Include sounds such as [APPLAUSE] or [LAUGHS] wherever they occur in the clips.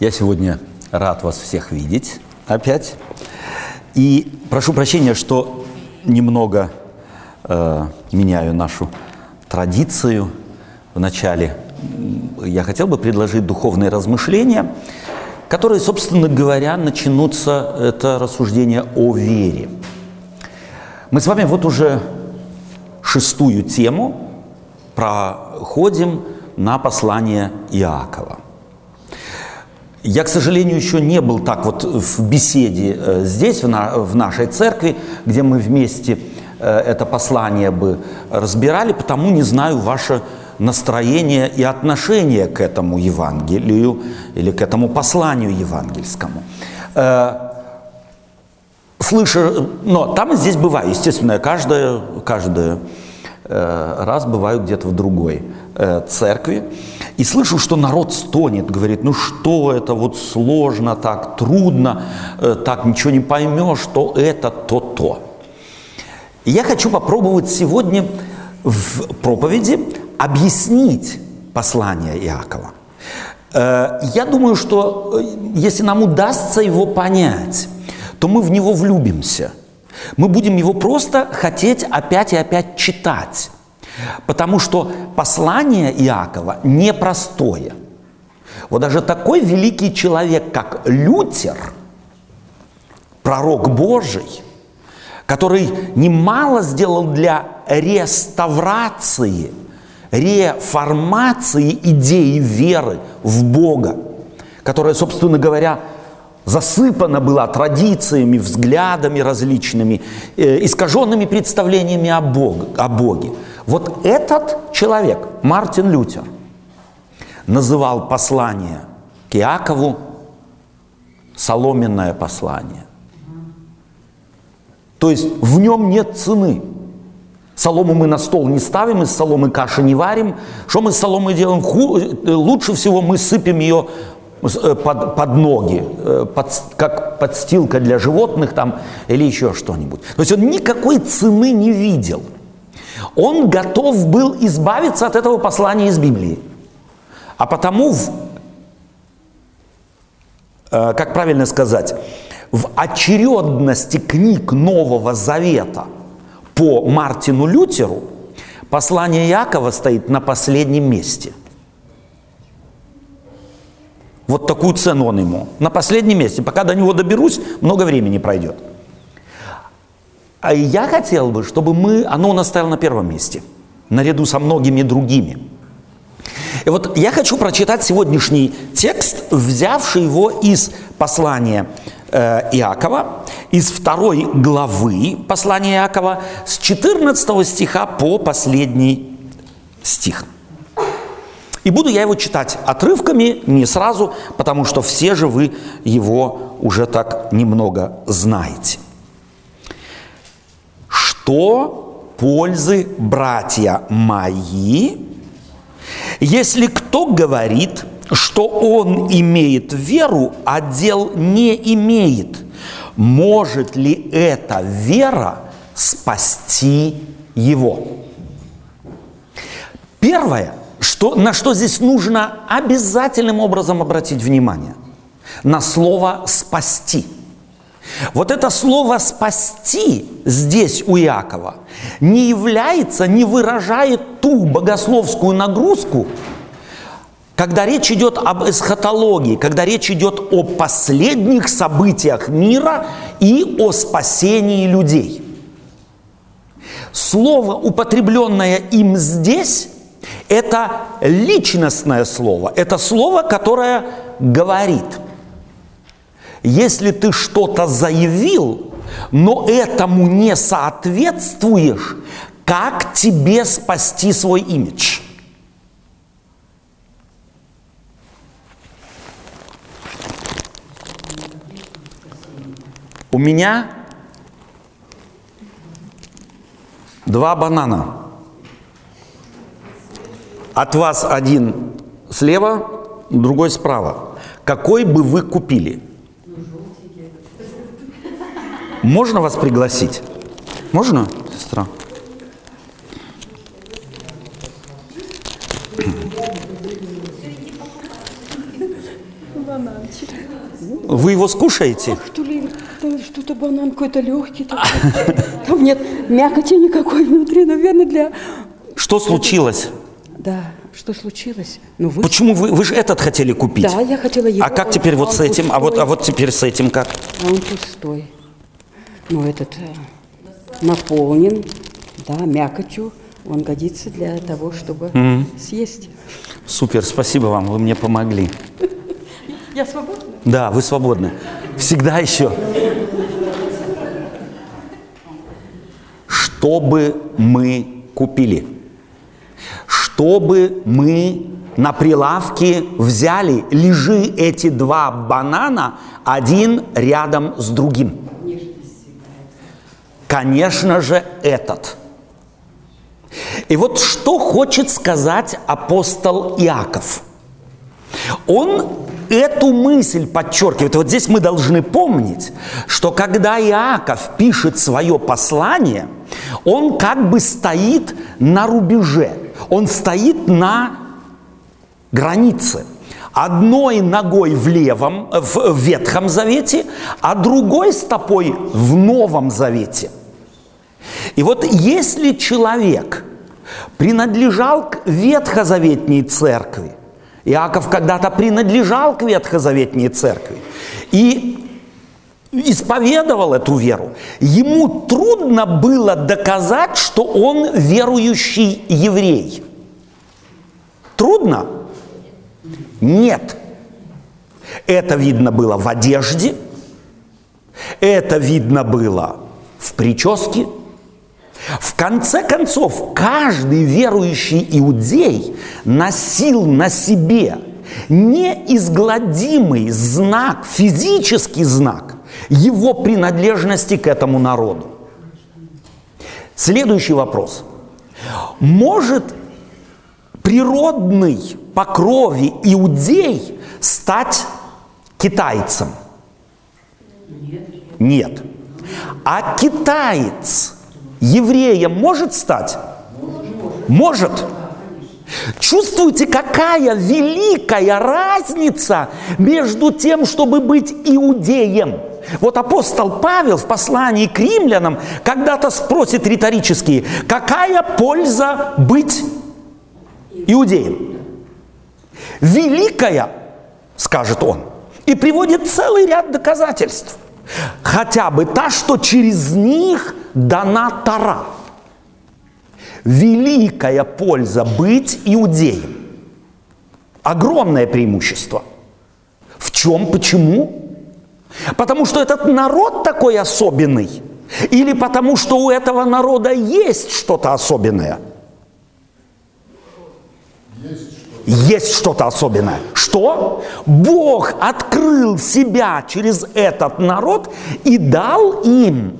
Я сегодня рад вас всех видеть опять. И прошу прощения, что немного э, меняю нашу традицию в начале. Я хотел бы предложить духовные размышления, которые, собственно говоря, начнутся, это рассуждение о вере. Мы с вами вот уже шестую тему проходим на послание Иакова. Я, к сожалению, еще не был так вот в беседе э, здесь, в, на, в нашей церкви, где мы вместе э, это послание бы разбирали, потому не знаю ваше настроение и отношение к этому Евангелию или к этому посланию евангельскому. Э, слыша, но там и здесь бываю, естественно, я каждое, каждое раз бываю где-то в другой церкви. И слышу, что народ стонет, говорит, ну что это вот сложно так, трудно, э, так ничего не поймешь, что это то-то. И я хочу попробовать сегодня в проповеди объяснить послание Иакова. Э, я думаю, что э, если нам удастся его понять, то мы в него влюбимся. Мы будем его просто хотеть опять и опять читать. Потому что послание Иакова непростое. Вот даже такой великий человек, как Лютер, пророк Божий, который немало сделал для реставрации, реформации идеи веры в Бога, которая, собственно говоря, засыпана была традициями, взглядами различными, э, искаженными представлениями о, Бог, о Боге. Вот этот человек, Мартин Лютер, называл послание к Иакову соломенное послание. То есть в нем нет цены. Солому мы на стол не ставим, из соломы каши не варим. Что мы с соломой делаем? Ху... Лучше всего мы сыпем ее э, под, под ноги, э, под, как подстилка для животных там или еще что-нибудь. То есть он никакой цены не видел – он готов был избавиться от этого послания из Библии. А потому, в, э, как правильно сказать, в очередности книг Нового Завета по Мартину Лютеру послание Якова стоит на последнем месте. Вот такую цену он ему. На последнем месте. Пока до него доберусь, много времени пройдет. А я хотел бы, чтобы мы, оно у нас стояло на первом месте, наряду со многими другими. И вот я хочу прочитать сегодняшний текст, взявший его из послания э, Иакова, из второй главы послания Иакова, с 14 стиха по последний стих. И буду я его читать отрывками, не сразу, потому что все же вы его уже так немного знаете. Что пользы, братья мои, если кто говорит, что он имеет веру, а дел не имеет, может ли эта вера спасти его? Первое, что, на что здесь нужно обязательным образом обратить внимание, на слово «спасти». Вот это слово «спасти» здесь у Иакова не является, не выражает ту богословскую нагрузку, когда речь идет об эсхатологии, когда речь идет о последних событиях мира и о спасении людей. Слово, употребленное им здесь, это личностное слово, это слово, которое говорит – если ты что-то заявил, но этому не соответствуешь, как тебе спасти свой имидж? У меня два банана. От вас один слева, другой справа. Какой бы вы купили? Можно вас пригласить? Можно, сестра? бананчик. Вы его скушаете? Что ли, что-то банан какой-то легкий. такой. Там нет мякоти никакой внутри, наверное, для... Что случилось? Да, что случилось? Ну, вы... Почему вы, вы же этот хотели купить? Да, я хотела его. А как теперь вот с этим? А вот, а пустой. вот теперь с этим как? А он пустой. Ну, этот э, наполнен, да, мякотью. Он годится для того, чтобы съесть. Супер, спасибо вам, вы мне помогли. [LAUGHS] Я свободна? Да, вы свободны. Всегда еще. Чтобы мы купили, чтобы мы на прилавке взяли, лежи эти два банана один рядом с другим. Конечно же, этот. И вот что хочет сказать апостол Иаков – он эту мысль подчеркивает. Вот здесь мы должны помнить, что когда Иаков пишет свое послание, он как бы стоит на рубеже, он стоит на границе. Одной ногой в левом, в Ветхом Завете, а другой стопой в Новом Завете. И вот если человек принадлежал к ветхозаветней церкви, Иаков когда-то принадлежал к ветхозаветней церкви и исповедовал эту веру, ему трудно было доказать, что он верующий еврей. Трудно? Нет. Это видно было в одежде, это видно было в прическе. В конце концов, каждый верующий иудей носил на себе неизгладимый знак, физический знак его принадлежности к этому народу. Следующий вопрос. Может природный по крови иудей стать китайцем? Нет. А китаец евреем может стать? Может. Чувствуете, какая великая разница между тем, чтобы быть иудеем? Вот апостол Павел в послании к римлянам когда-то спросит риторически, какая польза быть иудеем? Великая, скажет он, и приводит целый ряд доказательств. Хотя бы та, что через них дана Тара. Великая польза быть иудеем. Огромное преимущество. В чем, почему? Потому что этот народ такой особенный? Или потому что у этого народа есть что-то особенное? Есть что-то особенное. Что? Бог открыл себя через этот народ и дал им,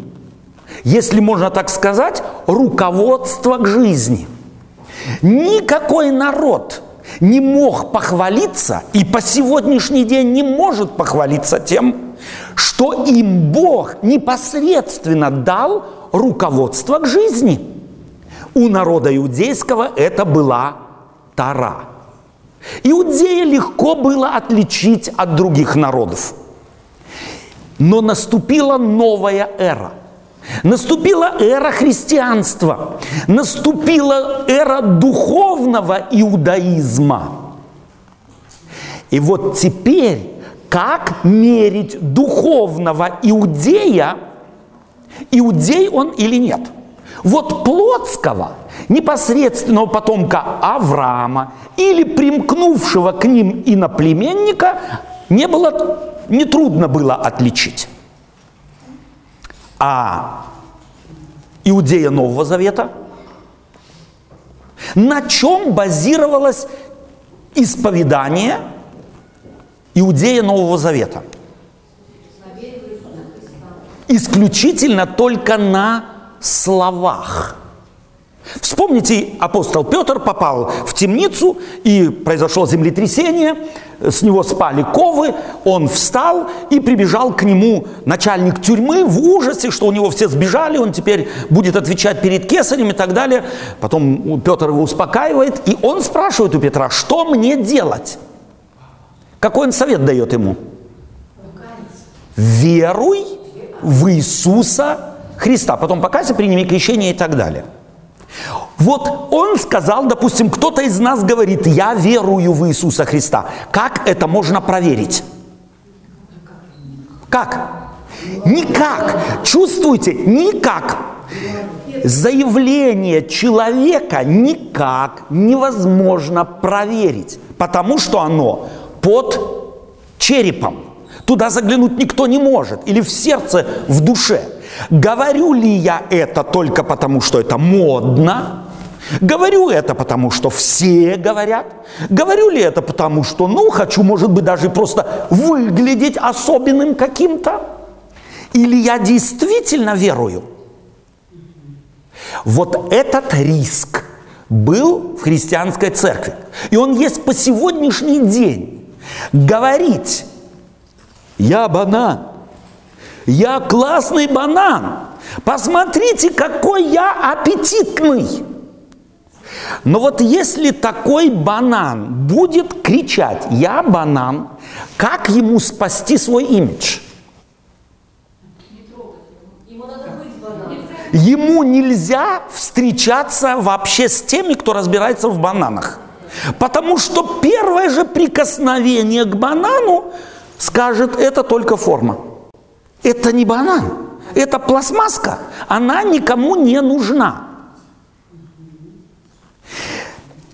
если можно так сказать, руководство к жизни. Никакой народ не мог похвалиться и по сегодняшний день не может похвалиться тем, что им Бог непосредственно дал руководство к жизни. У народа иудейского это была Тара. Иудея легко было отличить от других народов. Но наступила новая эра. Наступила эра христианства. Наступила эра духовного иудаизма. И вот теперь, как мерить духовного иудея, иудей он или нет? Вот плотского, непосредственного потомка Авраама или примкнувшего к ним иноплеменника не было, нетрудно было отличить. А иудея Нового Завета, на чем базировалось исповедание иудея Нового Завета? Исключительно только на словах. Вспомните, апостол Петр попал в темницу, и произошло землетрясение, с него спали ковы, он встал и прибежал к нему начальник тюрьмы в ужасе, что у него все сбежали, он теперь будет отвечать перед кесарем и так далее. Потом Петр его успокаивает, и он спрашивает у Петра, что мне делать? Какой он совет дает ему? Веруй в Иисуса Христа. Потом покайся, приними крещение и так далее. Вот он сказал, допустим, кто-то из нас говорит, я верую в Иисуса Христа. Как это можно проверить? Как? Никак. Чувствуете? Никак. Заявление человека никак невозможно проверить, потому что оно под черепом. Туда заглянуть никто не может. Или в сердце, в душе. Говорю ли я это только потому, что это модно? Говорю это потому, что все говорят? Говорю ли это потому, что, ну, хочу, может быть, даже просто выглядеть особенным каким-то? Или я действительно верую? Вот этот риск был в христианской церкви. И он есть по сегодняшний день. Говорить, я банан, я классный банан, посмотрите, какой я аппетитный. Но вот если такой банан будет кричать «я банан», как ему спасти свой имидж? Ему нельзя встречаться вообще с теми, кто разбирается в бананах. Потому что первое же прикосновение к банану скажет, это только форма. Это не банан, это пластмасска. Она никому не нужна.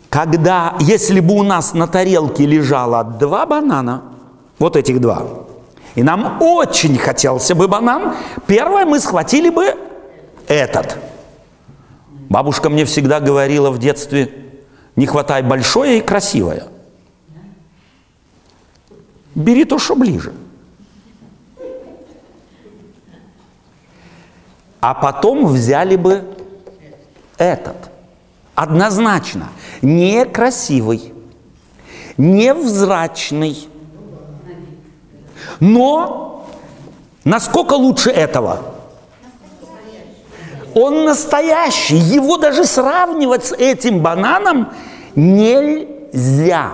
Когда, если бы у нас на тарелке лежало два банана, вот этих два, и нам очень хотелся бы банан, первое мы схватили бы этот. Бабушка мне всегда говорила в детстве, не хватай большое и красивое. Бери то, что ближе. А потом взяли бы этот. Однозначно. Некрасивый, невзрачный. Но насколько лучше этого? Он настоящий. Его даже сравнивать с этим бананом нельзя.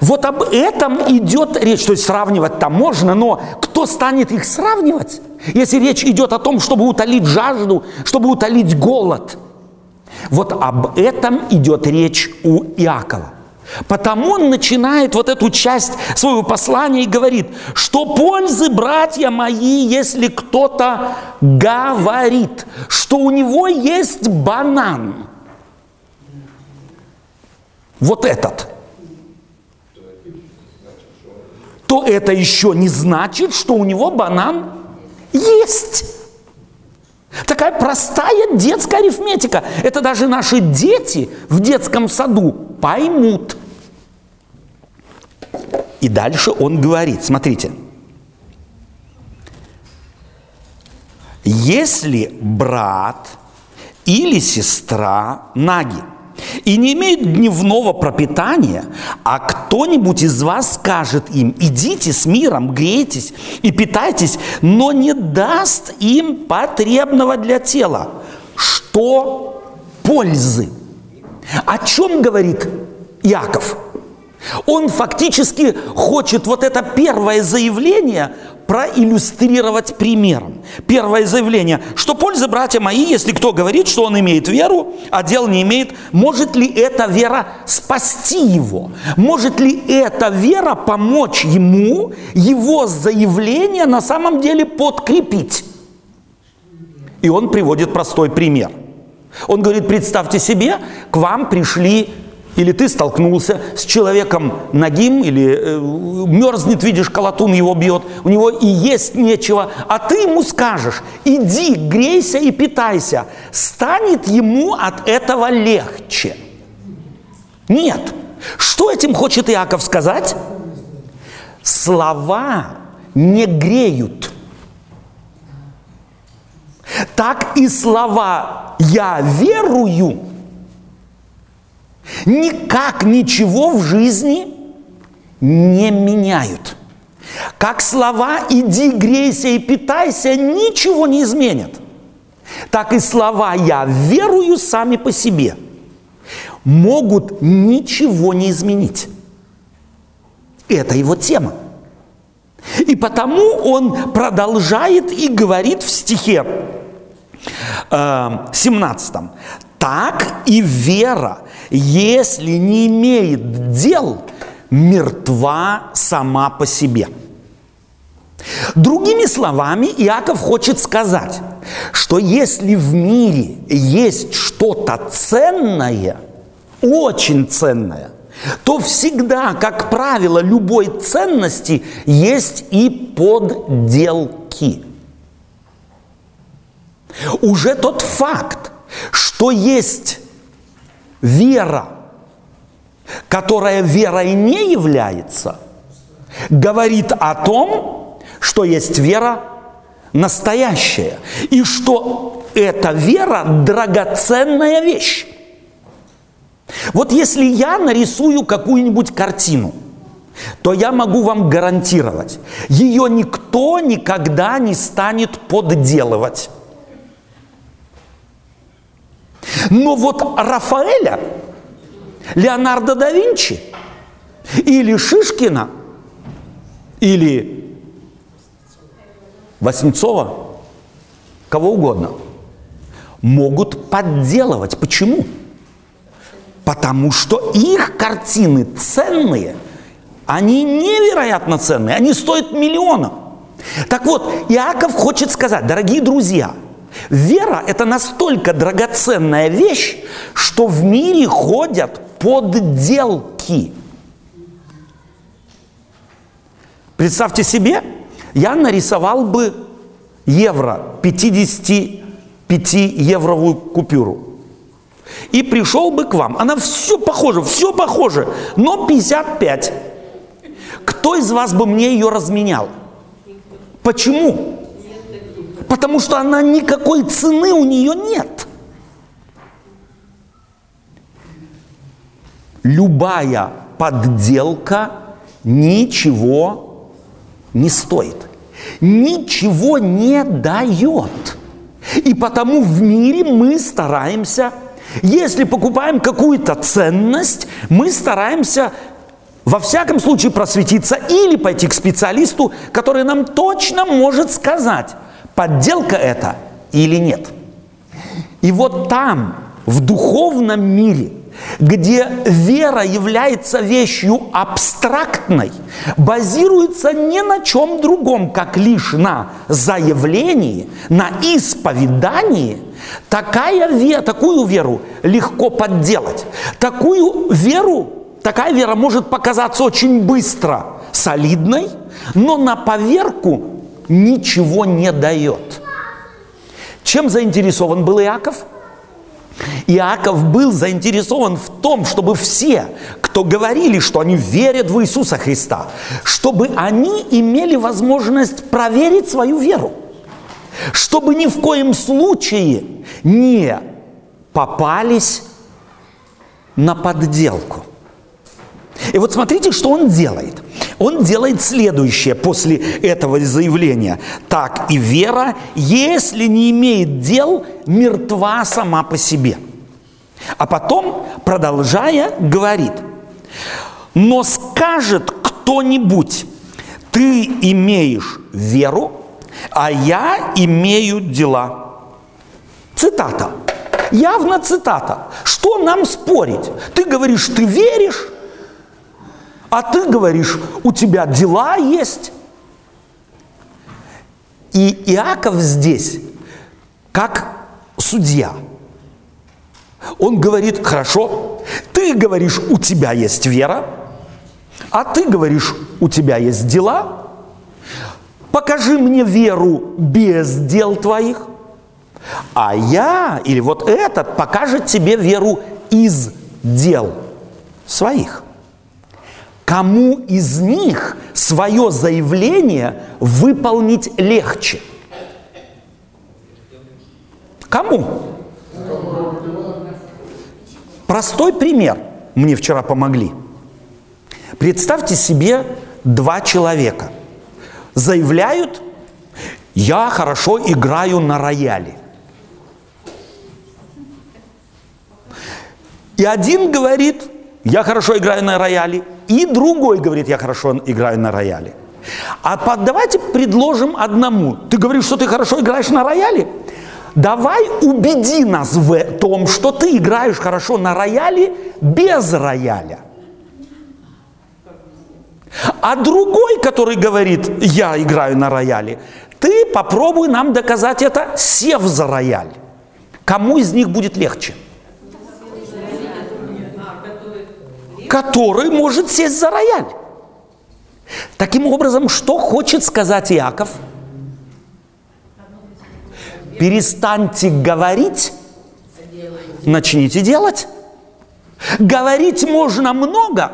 Вот об этом идет речь. То есть сравнивать там можно, но кто станет их сравнивать, если речь идет о том, чтобы утолить жажду, чтобы утолить голод? Вот об этом идет речь у Иакова. Потому он начинает вот эту часть своего послания и говорит, что пользы, братья мои, если кто-то говорит, что у него есть банан. Вот этот. То это еще не значит, что у него банан есть. Такая простая детская арифметика. Это даже наши дети в детском саду поймут. И дальше он говорит, смотрите, если брат или сестра наги и не имеют дневного пропитания, а кто-нибудь из вас скажет им, идите с миром, грейтесь и питайтесь, но не даст им потребного для тела, что пользы. О чем говорит Яков? Он фактически хочет вот это первое заявление проиллюстрировать примером. Первое заявление, что польза, братья мои, если кто говорит, что он имеет веру, а дел не имеет, может ли эта вера спасти его? Может ли эта вера помочь ему его заявление на самом деле подкрепить? И он приводит простой пример. Он говорит, представьте себе, к вам пришли или ты столкнулся с человеком нагим, или э, мерзнет, видишь, колотун его бьет, у него и есть нечего, а ты ему скажешь, иди, грейся и питайся, станет ему от этого легче. Нет. Что этим хочет Иаков сказать? Слова не греют. Так и слова «я верую» никак ничего в жизни не меняют. Как слова «иди, грейся и питайся» ничего не изменят. Так и слова «я верую» сами по себе могут ничего не изменить. Это его тема. И потому он продолжает и говорит в стихе э, 17. Так и вера, если не имеет дел, мертва сама по себе. Другими словами, Иаков хочет сказать, что если в мире есть что-то ценное, очень ценное, то всегда, как правило, любой ценности есть и подделки. Уже тот факт, что есть вера, которая верой не является, говорит о том, что есть вера настоящая, и что эта вера драгоценная вещь. Вот если я нарисую какую-нибудь картину, то я могу вам гарантировать, ее никто никогда не станет подделывать. Но вот Рафаэля, Леонардо да Винчи или Шишкина, или Васнецова, кого угодно, могут подделывать. Почему? Потому что их картины ценные, они невероятно ценные, они стоят миллиона. Так вот, Иаков хочет сказать, дорогие друзья, вера – это настолько драгоценная вещь, что в мире ходят подделки. Представьте себе, я нарисовал бы евро, 55-евровую купюру – и пришел бы к вам. Она все похоже, все похоже, но 55. Кто из вас бы мне ее разменял? Почему? Потому что она никакой цены у нее нет. Любая подделка ничего не стоит, ничего не дает. И потому в мире мы стараемся если покупаем какую-то ценность, мы стараемся во всяком случае просветиться или пойти к специалисту, который нам точно может сказать, подделка это или нет. И вот там, в духовном мире – где вера является вещью абстрактной, базируется ни на чем другом, как лишь на заявлении, на исповедании, такая вера, такую веру легко подделать. Такую веру, такая вера может показаться очень быстро солидной, но на поверку ничего не дает. Чем заинтересован был Иаков? Иаков был заинтересован в том, чтобы все, кто говорили, что они верят в Иисуса Христа, чтобы они имели возможность проверить свою веру, чтобы ни в коем случае не попались на подделку. И вот смотрите, что он делает. Он делает следующее после этого заявления. Так и вера, если не имеет дел, мертва сама по себе. А потом, продолжая, говорит, но скажет кто-нибудь, ты имеешь веру, а я имею дела. Цитата. Явно цитата. Что нам спорить? Ты говоришь, ты веришь, а ты говоришь, у тебя дела есть. И Иаков здесь как судья. Он говорит, хорошо, ты говоришь, у тебя есть вера, а ты говоришь, у тебя есть дела. Покажи мне веру без дел твоих, а я или вот этот покажет тебе веру из дел своих кому из них свое заявление выполнить легче? Кому? Простой пример мне вчера помогли. Представьте себе два человека. Заявляют, я хорошо играю на рояле. И один говорит, я хорошо играю на рояле, И другой говорит, я хорошо играю на рояле. А под, давайте предложим одному. Ты говоришь, что ты хорошо играешь на рояле? Давай убеди нас в том, что ты играешь хорошо на рояле без рояля. А другой, который говорит, я играю на рояле, ты попробуй нам доказать это, сев за рояль. Кому из них будет легче? Который может сесть за рояль. Таким образом, что хочет сказать Иаков? Перестаньте говорить, начните делать. Говорить можно много,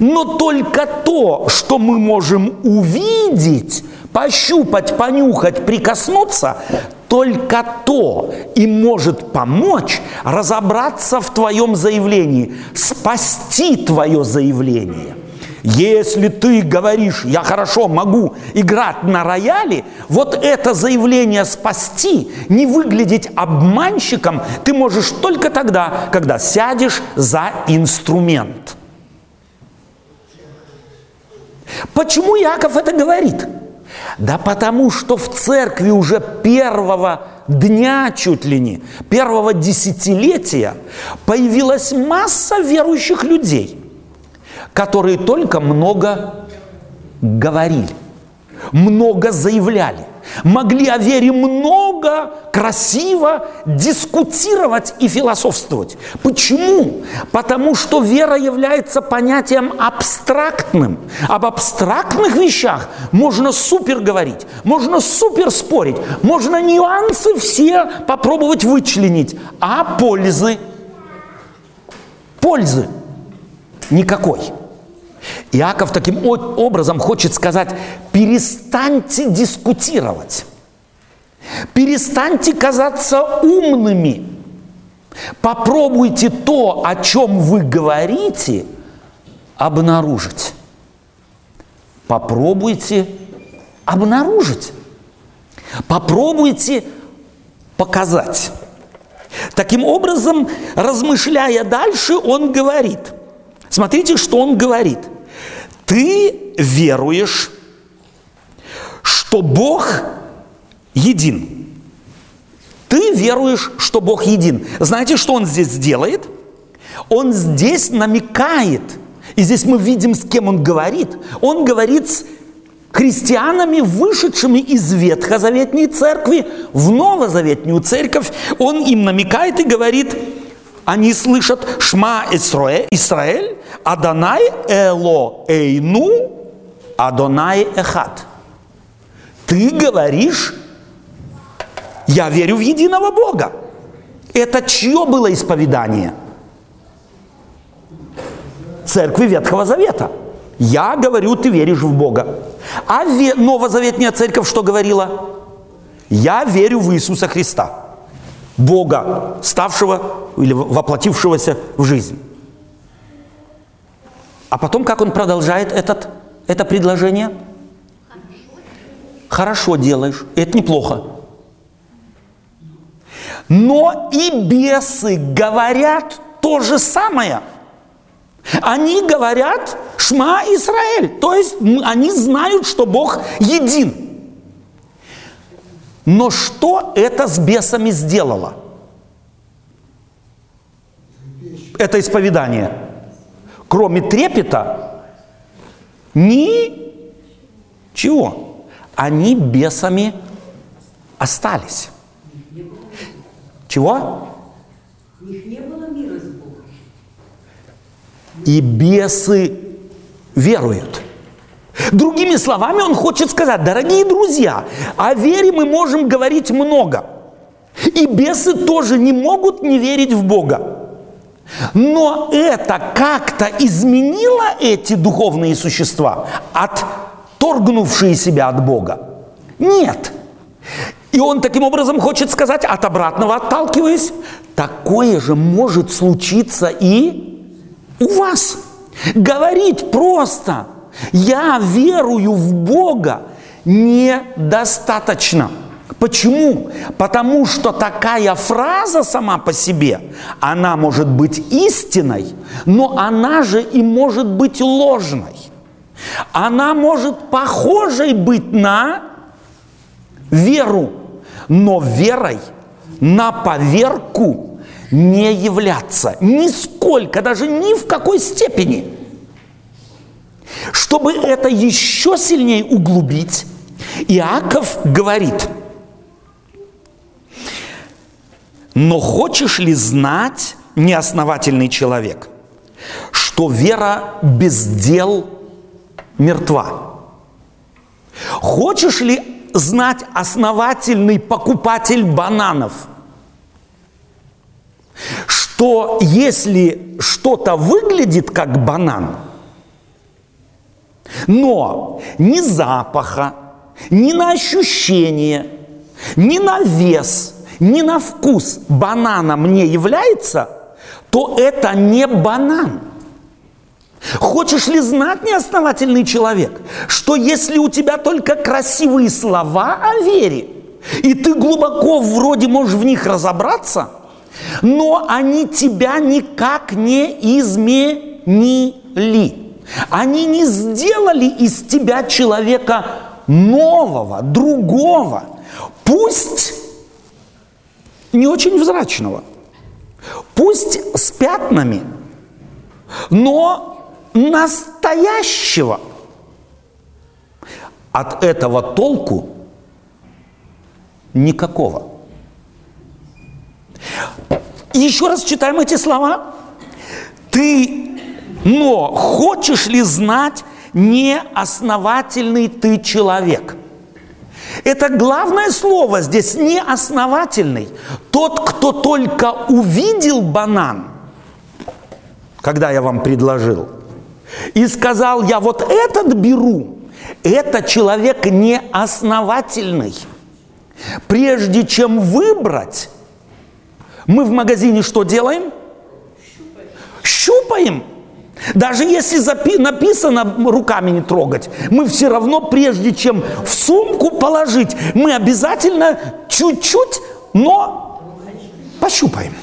но только то, что мы можем увидеть, пощупать, понюхать, прикоснуться, только то и может помочь разобраться в твоем заявлении, спасти твое заявление. Если ты говоришь, я хорошо могу играть на рояле, вот это заявление спасти, не выглядеть обманщиком, ты можешь только тогда, когда сядешь за инструмент. Почему Яков это говорит? Да потому что в церкви уже первого дня чуть ли не, первого десятилетия появилась масса верующих людей, которые только много говорили, много заявляли могли о вере много, красиво дискутировать и философствовать. Почему? Потому что вера является понятием абстрактным. Об абстрактных вещах можно супер говорить, можно супер спорить, можно нюансы все попробовать вычленить, а пользы? Пользы никакой. Иаков таким образом хочет сказать, перестаньте дискутировать, перестаньте казаться умными, попробуйте то, о чем вы говорите, обнаружить. Попробуйте обнаружить. Попробуйте показать. Таким образом, размышляя дальше, он говорит – Смотрите, что он говорит. Ты веруешь, что Бог един. Ты веруешь, что Бог един. Знаете, что он здесь делает? Он здесь намекает, и здесь мы видим, с кем он говорит. Он говорит с христианами, вышедшими из Ветхозаветней церкви в Новозаветнюю церковь. Он им намекает и говорит, они слышат «Шма Исраэль, Адонай Эло Эйну, Адонай Эхат». Ты говоришь, я верю в единого Бога. Это чье было исповедание? Церкви Ветхого Завета. Я говорю, ты веришь в Бога. А Новозаветная церковь что говорила? Я верю в Иисуса Христа. Бога, ставшего или воплотившегося в жизнь. А потом, как он продолжает этот, это предложение? Хорошо делаешь, это неплохо. Но и бесы говорят то же самое. Они говорят «Шма Израиль», то есть они знают, что Бог един. Но что это с бесами сделало? Это исповедание. Кроме трепета, ничего. Они бесами остались. Чего? И бесы веруют. Другими словами, он хочет сказать, дорогие друзья, о вере мы можем говорить много. И бесы тоже не могут не верить в Бога. Но это как-то изменило эти духовные существа, отторгнувшие себя от Бога? Нет. И он таким образом хочет сказать, от обратного отталкиваясь, такое же может случиться и у вас. Говорить просто – я верую в Бога недостаточно. Почему? Потому что такая фраза сама по себе, она может быть истиной, но она же и может быть ложной. Она может похожей быть на веру, но верой на поверку не являться. Нисколько, даже ни в какой степени. Чтобы это еще сильнее углубить, Иаков говорит, но хочешь ли знать, неосновательный человек, что вера без дел мертва? Хочешь ли знать основательный покупатель бананов, что если что-то выглядит как банан, но ни запаха, ни на ощущение, ни на вес, ни на вкус бананом не является, то это не банан. Хочешь ли знать, неосновательный человек, что если у тебя только красивые слова о вере, и ты глубоко вроде можешь в них разобраться, но они тебя никак не изменили. Они не сделали из тебя человека нового, другого, пусть не очень взрачного, пусть с пятнами, но настоящего. От этого толку никакого. Еще раз читаем эти слова. Ты, но хочешь ли знать, неосновательный ты человек? Это главное слово здесь, неосновательный. Тот, кто только увидел банан, когда я вам предложил – и сказал, я вот этот беру, это человек неосновательный. Прежде чем выбрать, мы в магазине что делаем? Щупаем. Щупаем. Даже если запи- написано руками не трогать, мы все равно, прежде чем в сумку положить, мы обязательно чуть-чуть, но пощупаем.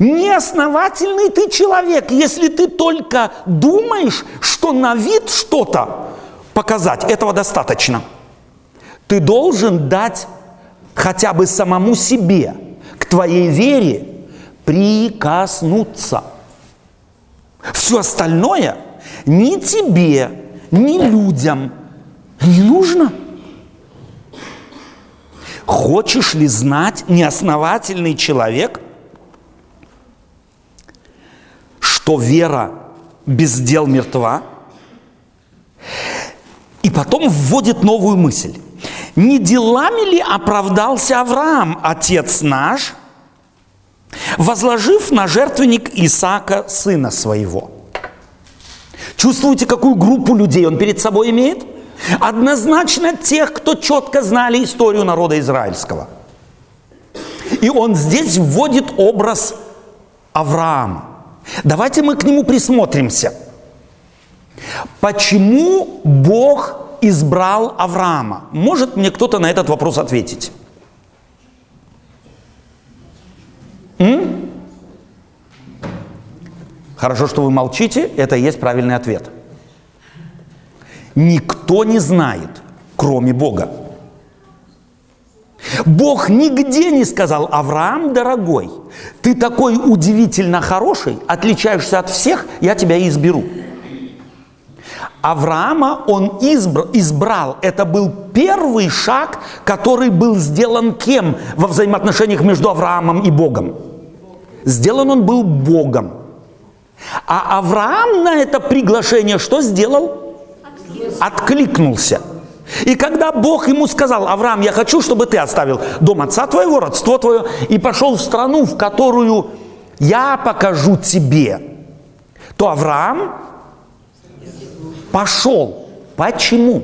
Неосновательный ты человек, если ты только думаешь, что на вид что-то показать, этого достаточно. Ты должен дать хотя бы самому себе, к твоей вере, прикоснуться. Все остальное ни тебе, ни людям не нужно. Хочешь ли знать, неосновательный человек что вера без дел мертва. И потом вводит новую мысль. Не делами ли оправдался Авраам, отец наш, возложив на жертвенник Исаака, сына своего? Чувствуете, какую группу людей он перед собой имеет? Однозначно тех, кто четко знали историю народа израильского. И он здесь вводит образ Авраама. Давайте мы к нему присмотримся. Почему Бог избрал Авраама? Может мне кто-то на этот вопрос ответить? М? Хорошо, что вы молчите, это и есть правильный ответ. Никто не знает, кроме Бога. Бог нигде не сказал, Авраам, дорогой, ты такой удивительно хороший, отличаешься от всех, я тебя изберу. Авраама он избр, избрал. Это был первый шаг, который был сделан кем во взаимоотношениях между Авраамом и Богом? Сделан он был Богом. А Авраам на это приглашение что сделал? Откликнулся. И когда Бог ему сказал, Авраам, я хочу, чтобы ты оставил дом отца твоего, родство твое, и пошел в страну, в которую я покажу тебе, то Авраам пошел. Почему?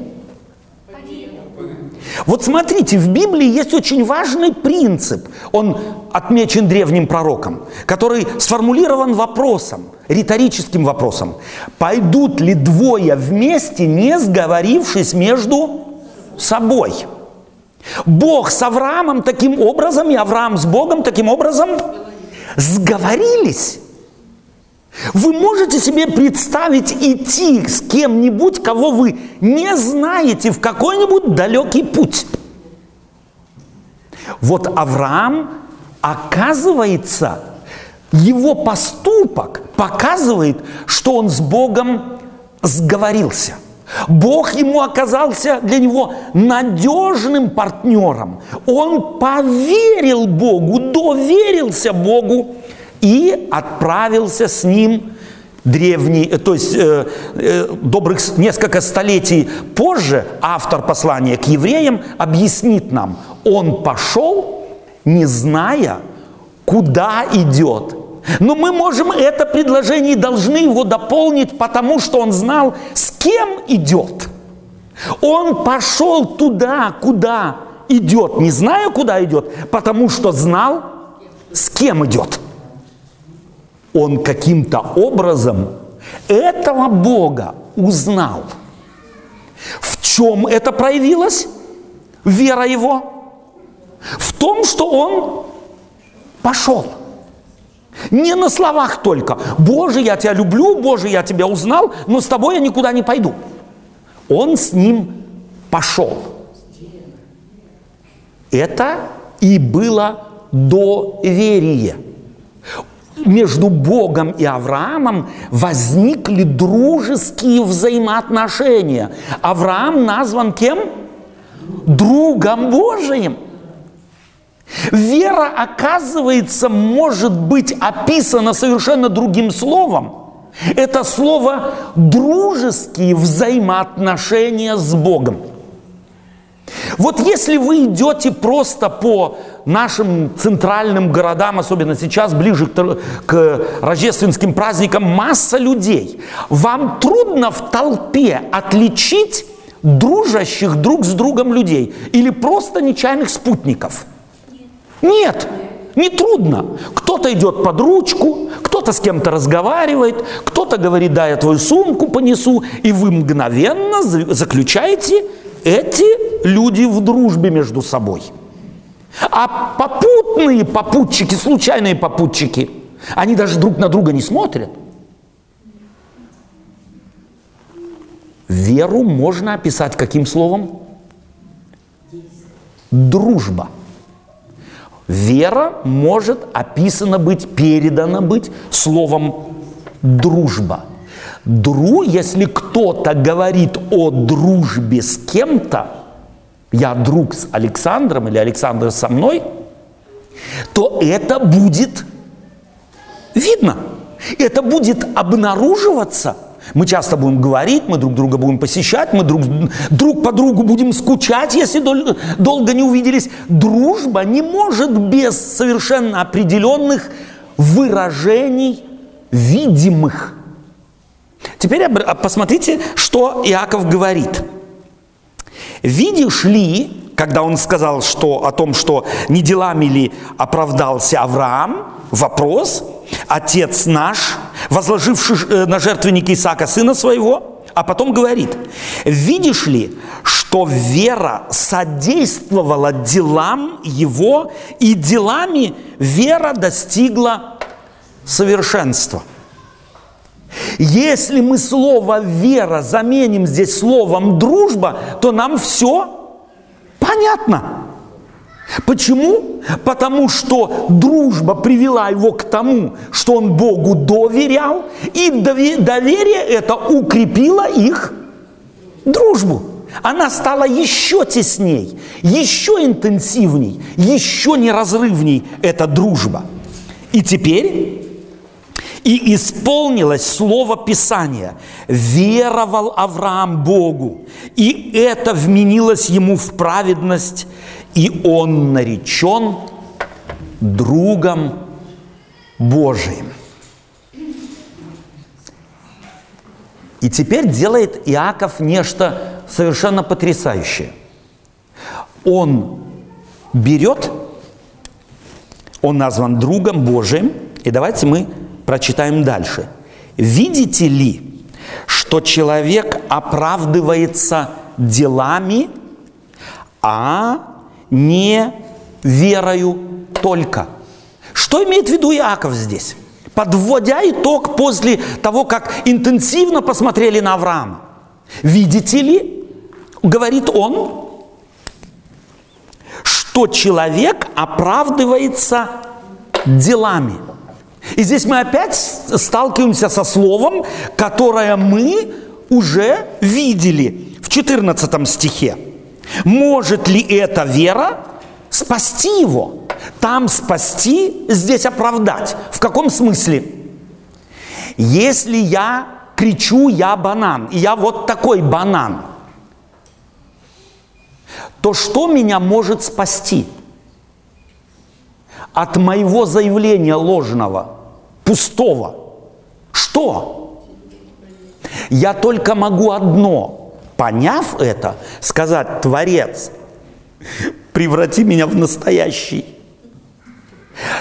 Вот смотрите, в Библии есть очень важный принцип. Он отмечен древним пророком, который сформулирован вопросом, риторическим вопросом. Пойдут ли двое вместе, не сговорившись между собой? Бог с Авраамом таким образом и Авраам с Богом таким образом сговорились. Вы можете себе представить идти с кем-нибудь, кого вы не знаете, в какой-нибудь далекий путь. Вот Авраам, оказывается, его поступок показывает, что он с Богом сговорился. Бог ему оказался для него надежным партнером. Он поверил Богу, доверился Богу и отправился с ним древний, э, то есть э, э, добрых несколько столетий позже автор послания к евреям объяснит нам, он пошел, не зная, куда идет. Но мы можем это предложение и должны его дополнить, потому что он знал, с кем идет. Он пошел туда, куда идет, не зная, куда идет, потому что знал, с кем идет он каким-то образом этого Бога узнал. В чем это проявилось? Вера его. В том, что он пошел. Не на словах только. Боже, я тебя люблю, Боже, я тебя узнал, но с тобой я никуда не пойду. Он с ним пошел. Это и было доверие между Богом и Авраамом возникли дружеские взаимоотношения. Авраам назван кем? Другом Божиим. Вера, оказывается, может быть описана совершенно другим словом. Это слово дружеские взаимоотношения с Богом. Вот если вы идете просто по нашим центральным городам, особенно сейчас, ближе к, к рождественским праздникам, масса людей. Вам трудно в толпе отличить дружащих друг с другом людей или просто нечаянных спутников? Нет, не трудно. Кто-то идет под ручку, кто-то с кем-то разговаривает, кто-то говорит, да, я твою сумку понесу, и вы мгновенно заключаете эти люди в дружбе между собой – а попутные попутчики, случайные попутчики, они даже друг на друга не смотрят. Веру можно описать каким словом? Дружба. Вера может описана быть, передана быть словом дружба. Дру, если кто-то говорит о дружбе с кем-то, я друг с Александром или Александр со мной, то это будет видно. Это будет обнаруживаться. Мы часто будем говорить, мы друг друга будем посещать, мы друг, друг по другу будем скучать, если дол, долго не увиделись. Дружба не может без совершенно определенных выражений видимых. Теперь посмотрите, что Иаков говорит – Видишь ли, когда он сказал что, о том, что не делами ли оправдался Авраам, вопрос, отец наш, возложивший э, на жертвенник Исаака сына своего, а потом говорит, видишь ли, что вера содействовала делам его, и делами вера достигла совершенства. Если мы слово «вера» заменим здесь словом «дружба», то нам все понятно. Почему? Потому что дружба привела его к тому, что он Богу доверял, и доверие это укрепило их дружбу. Она стала еще тесней, еще интенсивней, еще неразрывней эта дружба. И теперь и исполнилось слово Писания. Веровал Авраам Богу, и это вменилось ему в праведность, и он наречен другом Божиим. И теперь делает Иаков нечто совершенно потрясающее. Он берет, он назван другом Божиим, и давайте мы Прочитаем дальше. Видите ли, что человек оправдывается делами, а не верою только. Что имеет в виду Иаков здесь? Подводя итог после того, как интенсивно посмотрели на Авраама. Видите ли, говорит он, что человек оправдывается делами. И здесь мы опять сталкиваемся со словом, которое мы уже видели в 14 стихе. Может ли эта вера спасти его? Там спасти, здесь оправдать. В каком смысле? Если я кричу, я банан, и я вот такой банан, то что меня может спасти от моего заявления ложного, пустого? Что? Я только могу одно, поняв это, сказать, Творец, преврати меня в настоящий.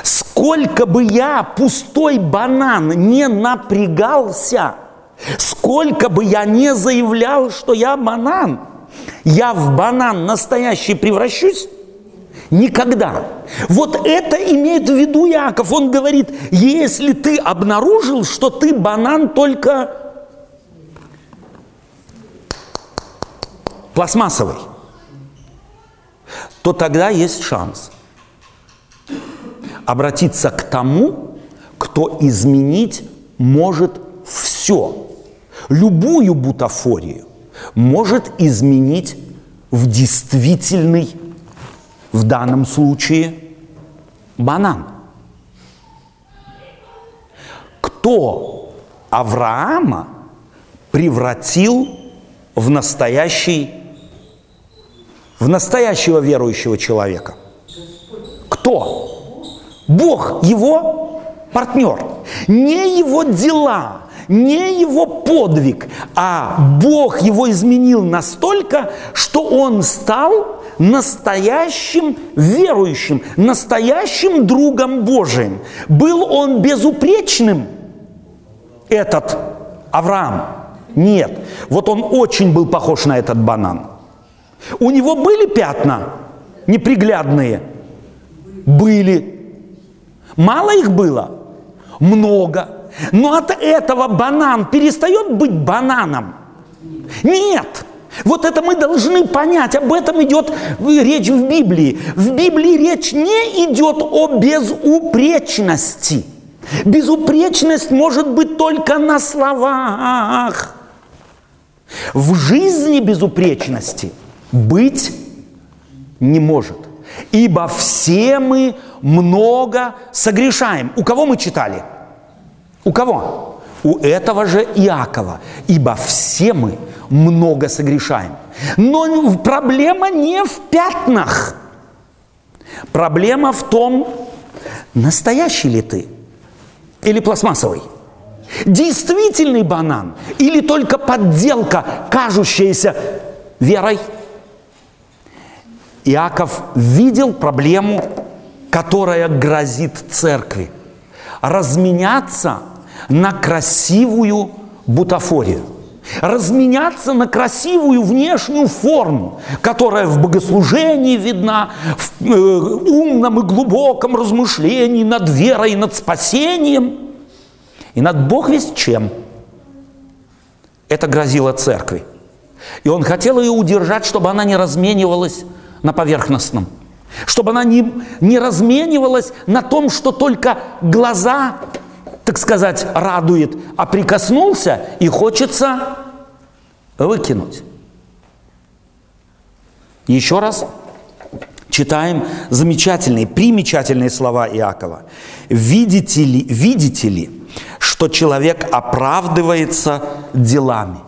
Сколько бы я, пустой банан, не напрягался, сколько бы я не заявлял, что я банан, я в банан настоящий превращусь? Никогда. Вот это имеет в виду Яков. Он говорит, если ты обнаружил, что ты банан только пластмассовый, то тогда есть шанс обратиться к тому, кто изменить может все, любую бутафорию может изменить в действительный, в данном случае, банан. Кто Авраама превратил в настоящий, в настоящего верующего человека? Кто? Бог, его партнер. Не его дела, не его подвиг, а Бог его изменил настолько, что он стал настоящим верующим, настоящим другом Божиим. Был он безупречным, этот Авраам? Нет. Вот он очень был похож на этот банан. У него были пятна неприглядные? Были. Мало их было? Много. Но от этого банан перестает быть бананом? Нет. Вот это мы должны понять, об этом идет речь в Библии. В Библии речь не идет о безупречности. Безупречность может быть только на словах. В жизни безупречности быть не может. Ибо все мы много согрешаем. У кого мы читали? У кого? У этого же Иакова. Ибо все мы много согрешаем. Но проблема не в пятнах. Проблема в том, настоящий ли ты или пластмассовый. Действительный банан или только подделка, кажущаяся верой. Иаков видел проблему, которая грозит церкви. Разменяться на красивую бутафорию. Разменяться на красивую внешнюю форму, которая в богослужении видна, в э, умном и глубоком размышлении над верой, над спасением и над Бог весть чем. Это грозило церкви. И он хотел ее удержать, чтобы она не разменивалась на поверхностном. Чтобы она не, не разменивалась на том, что только глаза так сказать, радует, а прикоснулся и хочется выкинуть. Еще раз читаем замечательные, примечательные слова Иакова. Видите ли, видите ли, что человек оправдывается делами?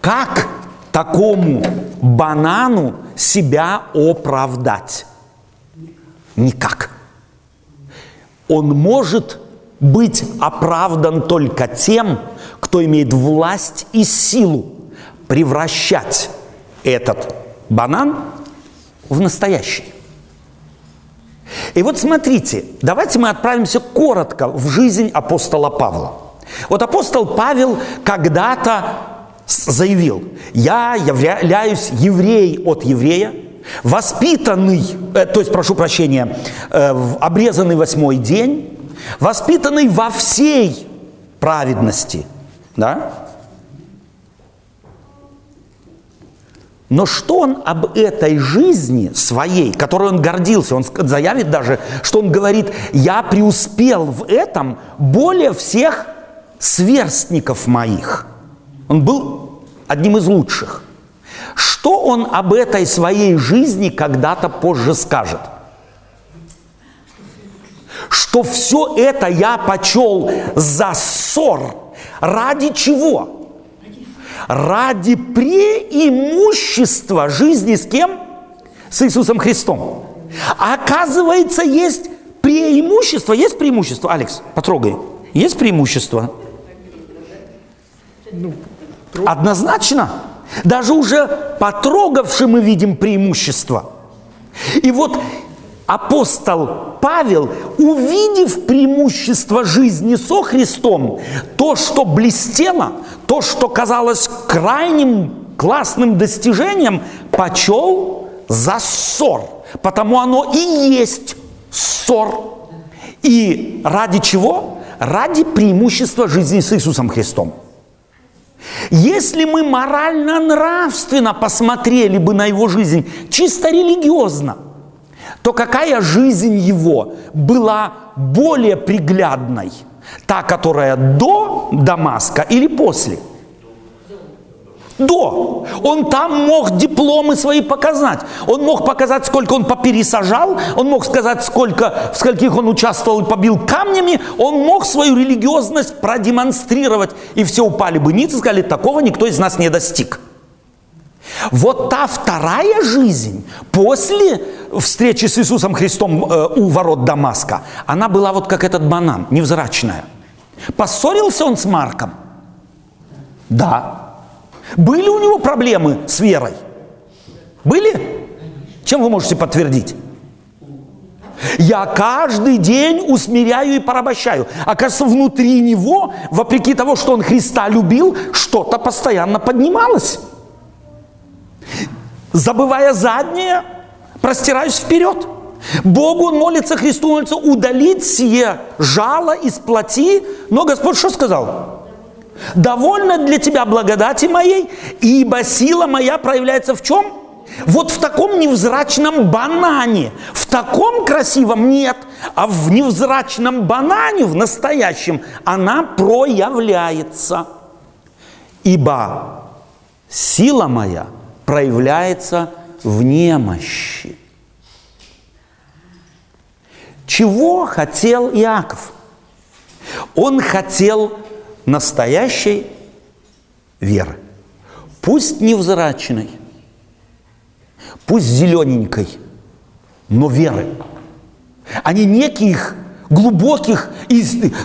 Как такому банану себя оправдать? Никак. Он может быть оправдан только тем, кто имеет власть и силу превращать этот банан в настоящий. И вот смотрите, давайте мы отправимся коротко в жизнь апостола Павла. Вот апостол Павел когда-то заявил, я являюсь еврей от еврея, воспитанный, э, то есть, прошу прощения, э, обрезанный восьмой день, воспитанный во всей праведности, да? Но что он об этой жизни своей, которой он гордился, он заявит даже, что он говорит, я преуспел в этом более всех сверстников моих. Он был одним из лучших. Что он об этой своей жизни когда-то позже скажет? Что все это я почел за ссор. Ради чего? ради преимущества жизни с кем? С Иисусом Христом. А оказывается, есть преимущество. Есть преимущество, Алекс? Потрогай. Есть преимущество? Однозначно. Даже уже потрогавши мы видим преимущество. И вот апостол Павел, увидев преимущество жизни со Христом, то, что блестело, то, что казалось крайним классным достижением, почел за ссор. Потому оно и есть ссор. И ради чего? Ради преимущества жизни с Иисусом Христом. Если мы морально-нравственно посмотрели бы на его жизнь, чисто религиозно – то какая жизнь его была более приглядной? Та, которая до Дамаска или после? До. Он там мог дипломы свои показать. Он мог показать, сколько он попересажал. Он мог сказать, сколько, в скольких он участвовал и побил камнями. Он мог свою религиозность продемонстрировать. И все упали бы ниц и сказали, такого никто из нас не достиг. Вот та вторая жизнь после встречи с Иисусом Христом э, у ворот Дамаска, она была вот как этот банан, невзрачная. Поссорился он с Марком? Да. Были у него проблемы с верой? Были? Чем вы можете подтвердить? Я каждый день усмиряю и порабощаю. Оказывается, внутри него, вопреки того, что он Христа любил, что-то постоянно поднималось. Забывая заднее, простираюсь вперед. Богу он молится, Христу молится, удалить сие жало из плоти. Но Господь что сказал? Довольно для тебя благодати моей, ибо сила моя проявляется в чем? Вот в таком невзрачном банане, в таком красивом нет, а в невзрачном банане, в настоящем, она проявляется. Ибо сила моя – проявляется в немощи. Чего хотел Иаков? Он хотел настоящей веры. Пусть невзрачной, пусть зелененькой, но веры. А не неких глубоких,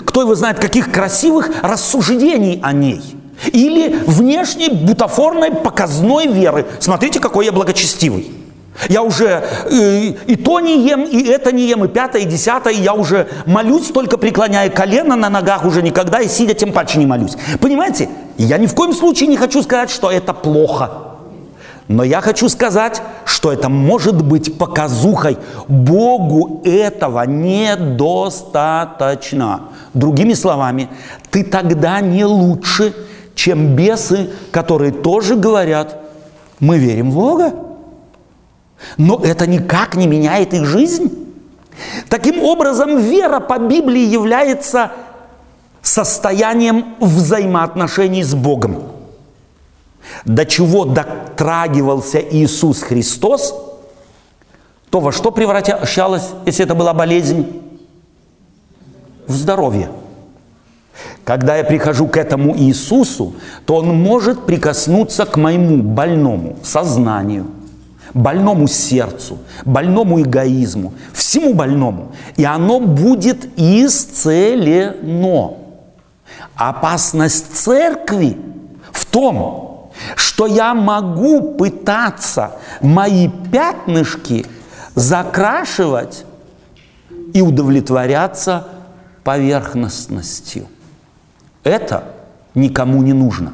кто его знает, каких красивых рассуждений о ней – или внешней бутафорной показной веры. Смотрите, какой я благочестивый. Я уже э, и то не ем, и это не ем, и пятое, и десятое, и я уже молюсь, только преклоняя колено на ногах уже никогда, и сидя тем паче не молюсь. Понимаете? Я ни в коем случае не хочу сказать, что это плохо. Но я хочу сказать, что это может быть показухой. Богу этого недостаточно. Другими словами, ты тогда не лучше, чем бесы, которые тоже говорят, мы верим в Бога. Но это никак не меняет их жизнь. Таким образом, вера по Библии является состоянием взаимоотношений с Богом. До чего дотрагивался Иисус Христос, то во что превращалось, если это была болезнь? В здоровье. Когда я прихожу к этому Иисусу, то Он может прикоснуться к моему больному сознанию, больному сердцу, больному эгоизму, всему больному. И оно будет исцелено. Опасность церкви в том, что я могу пытаться мои пятнышки закрашивать и удовлетворяться поверхностностью. Это никому не нужно.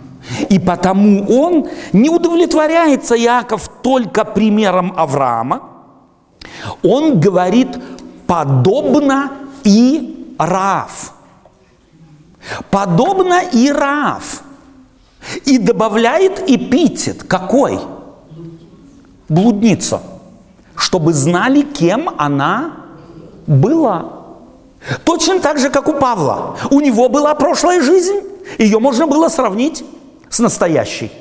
И потому он не удовлетворяется, Яков, только примером Авраама, он говорит подобно и Раав. Подобно и Раав. И добавляет эпитет. Какой? Блудница. Чтобы знали, кем она была. Точно так же, как у Павла. У него была прошлая жизнь. Ее можно было сравнить с настоящей.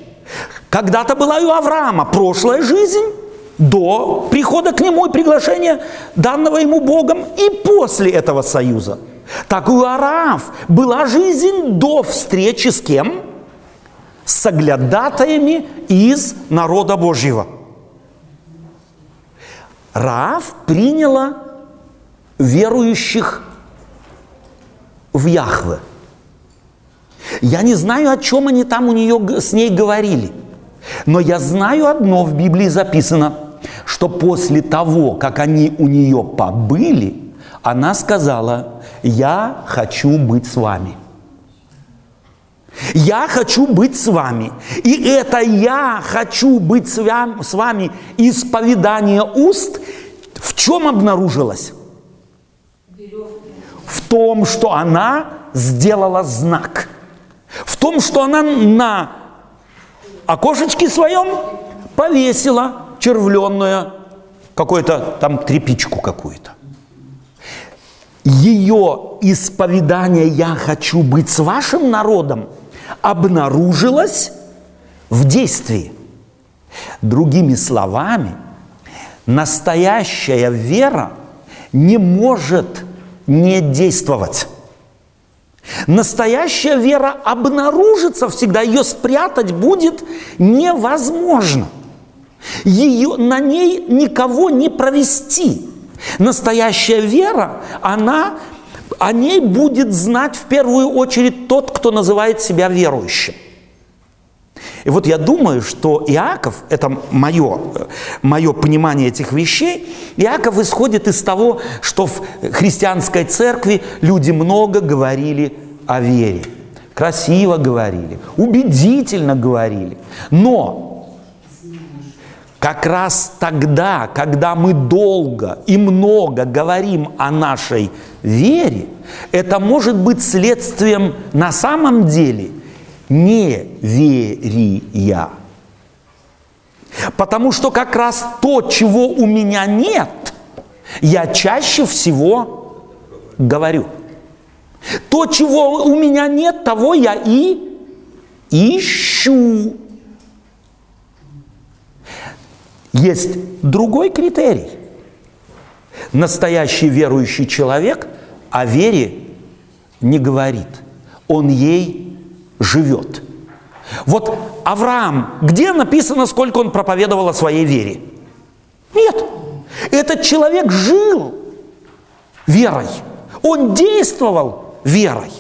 Когда-то была и у Авраама прошлая жизнь до прихода к нему и приглашения данного ему Богом и после этого союза. Так и у Араф была жизнь до встречи с кем? С соглядатаями из народа Божьего. Раав приняла верующих в Яхве. Я не знаю, о чем они там у нее с ней говорили. Но я знаю одно в Библии записано – что после того, как они у нее побыли, она сказала, я хочу быть с вами. Я хочу быть с вами. И это я хочу быть с вами, исповедание уст в чем обнаружилось? В том, что она сделала знак. В том, что она на окошечке своем повесила червленную, какую-то там трепичку какую-то. Ее исповедание «я хочу быть с вашим народом» обнаружилось в действии. Другими словами, настоящая вера не может не действовать. Настоящая вера обнаружится всегда, ее спрятать будет невозможно – ее, на ней никого не провести. Настоящая вера, она, о ней будет знать в первую очередь тот, кто называет себя верующим. И вот я думаю, что Иаков, это мое, мое понимание этих вещей, Иаков исходит из того, что в христианской церкви люди много говорили о вере. Красиво говорили, убедительно говорили. Но как раз тогда, когда мы долго и много говорим о нашей вере, это может быть следствием на самом деле неверия. Потому что как раз то, чего у меня нет, я чаще всего говорю. То, чего у меня нет, того я и ищу. Есть другой критерий. Настоящий верующий человек о вере не говорит. Он ей живет. Вот Авраам, где написано, сколько он проповедовал о своей вере? Нет. Этот человек жил верой. Он действовал верой.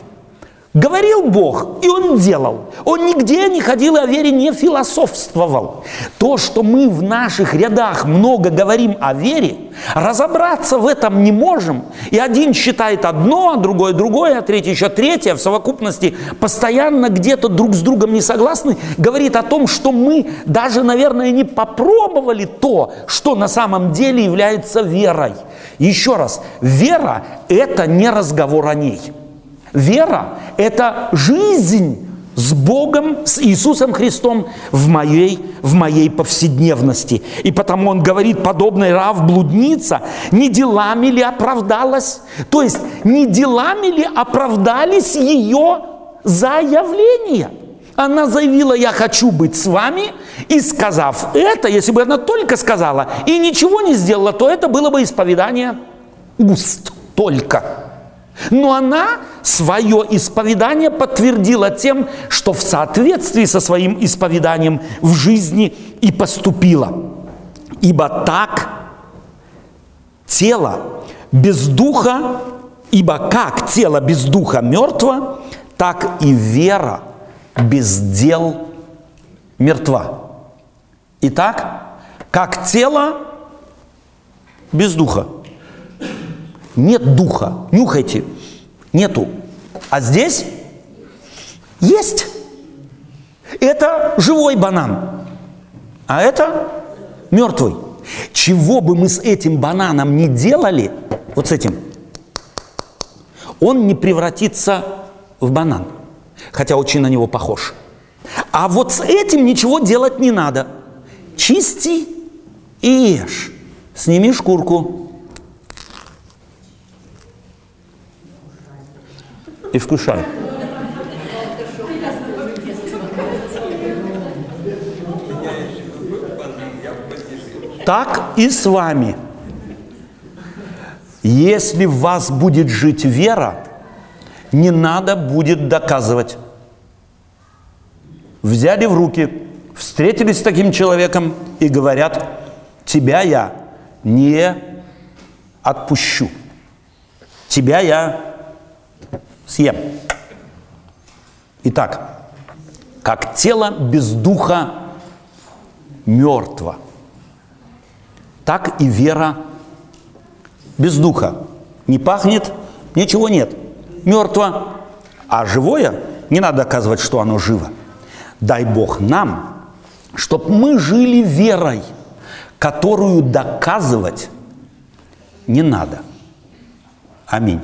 Говорил Бог, и Он делал. Он нигде не ходил о вере не философствовал. То, что мы в наших рядах много говорим о вере, разобраться в этом не можем. И один считает одно, а другой другое, а третий еще третье, а в совокупности постоянно где-то друг с другом не согласны, говорит о том, что мы даже, наверное, не попробовали то, что на самом деле является верой. Еще раз, вера – это не разговор о ней – Вера – это жизнь с Богом, с Иисусом Христом в моей, в моей повседневности. И потому он говорит, подобный рав блудница, не делами ли оправдалась? То есть, не делами ли оправдались ее заявления? Она заявила, я хочу быть с вами, и сказав это, если бы она только сказала и ничего не сделала, то это было бы исповедание уст только. Но она свое исповедание подтвердила тем, что в соответствии со своим исповеданием в жизни и поступила. Ибо так тело без духа, ибо как тело без духа мертво, так и вера без дел мертва. Итак, как тело без духа – нет духа. Нюхайте. Нету. А здесь есть. Это живой банан. А это мертвый. Чего бы мы с этим бананом не делали, вот с этим, он не превратится в банан, хотя очень на него похож. А вот с этим ничего делать не надо. Чисти и ешь. Сними шкурку. И вкушай. Так и с вами. Если в вас будет жить вера, не надо будет доказывать. Взяли в руки, встретились с таким человеком и говорят, тебя я не отпущу. Тебя я съем. Итак, как тело без духа мертво, так и вера без духа. Не пахнет, ничего нет. Мертво. А живое, не надо доказывать, что оно живо. Дай Бог нам, чтобы мы жили верой, которую доказывать не надо. Аминь.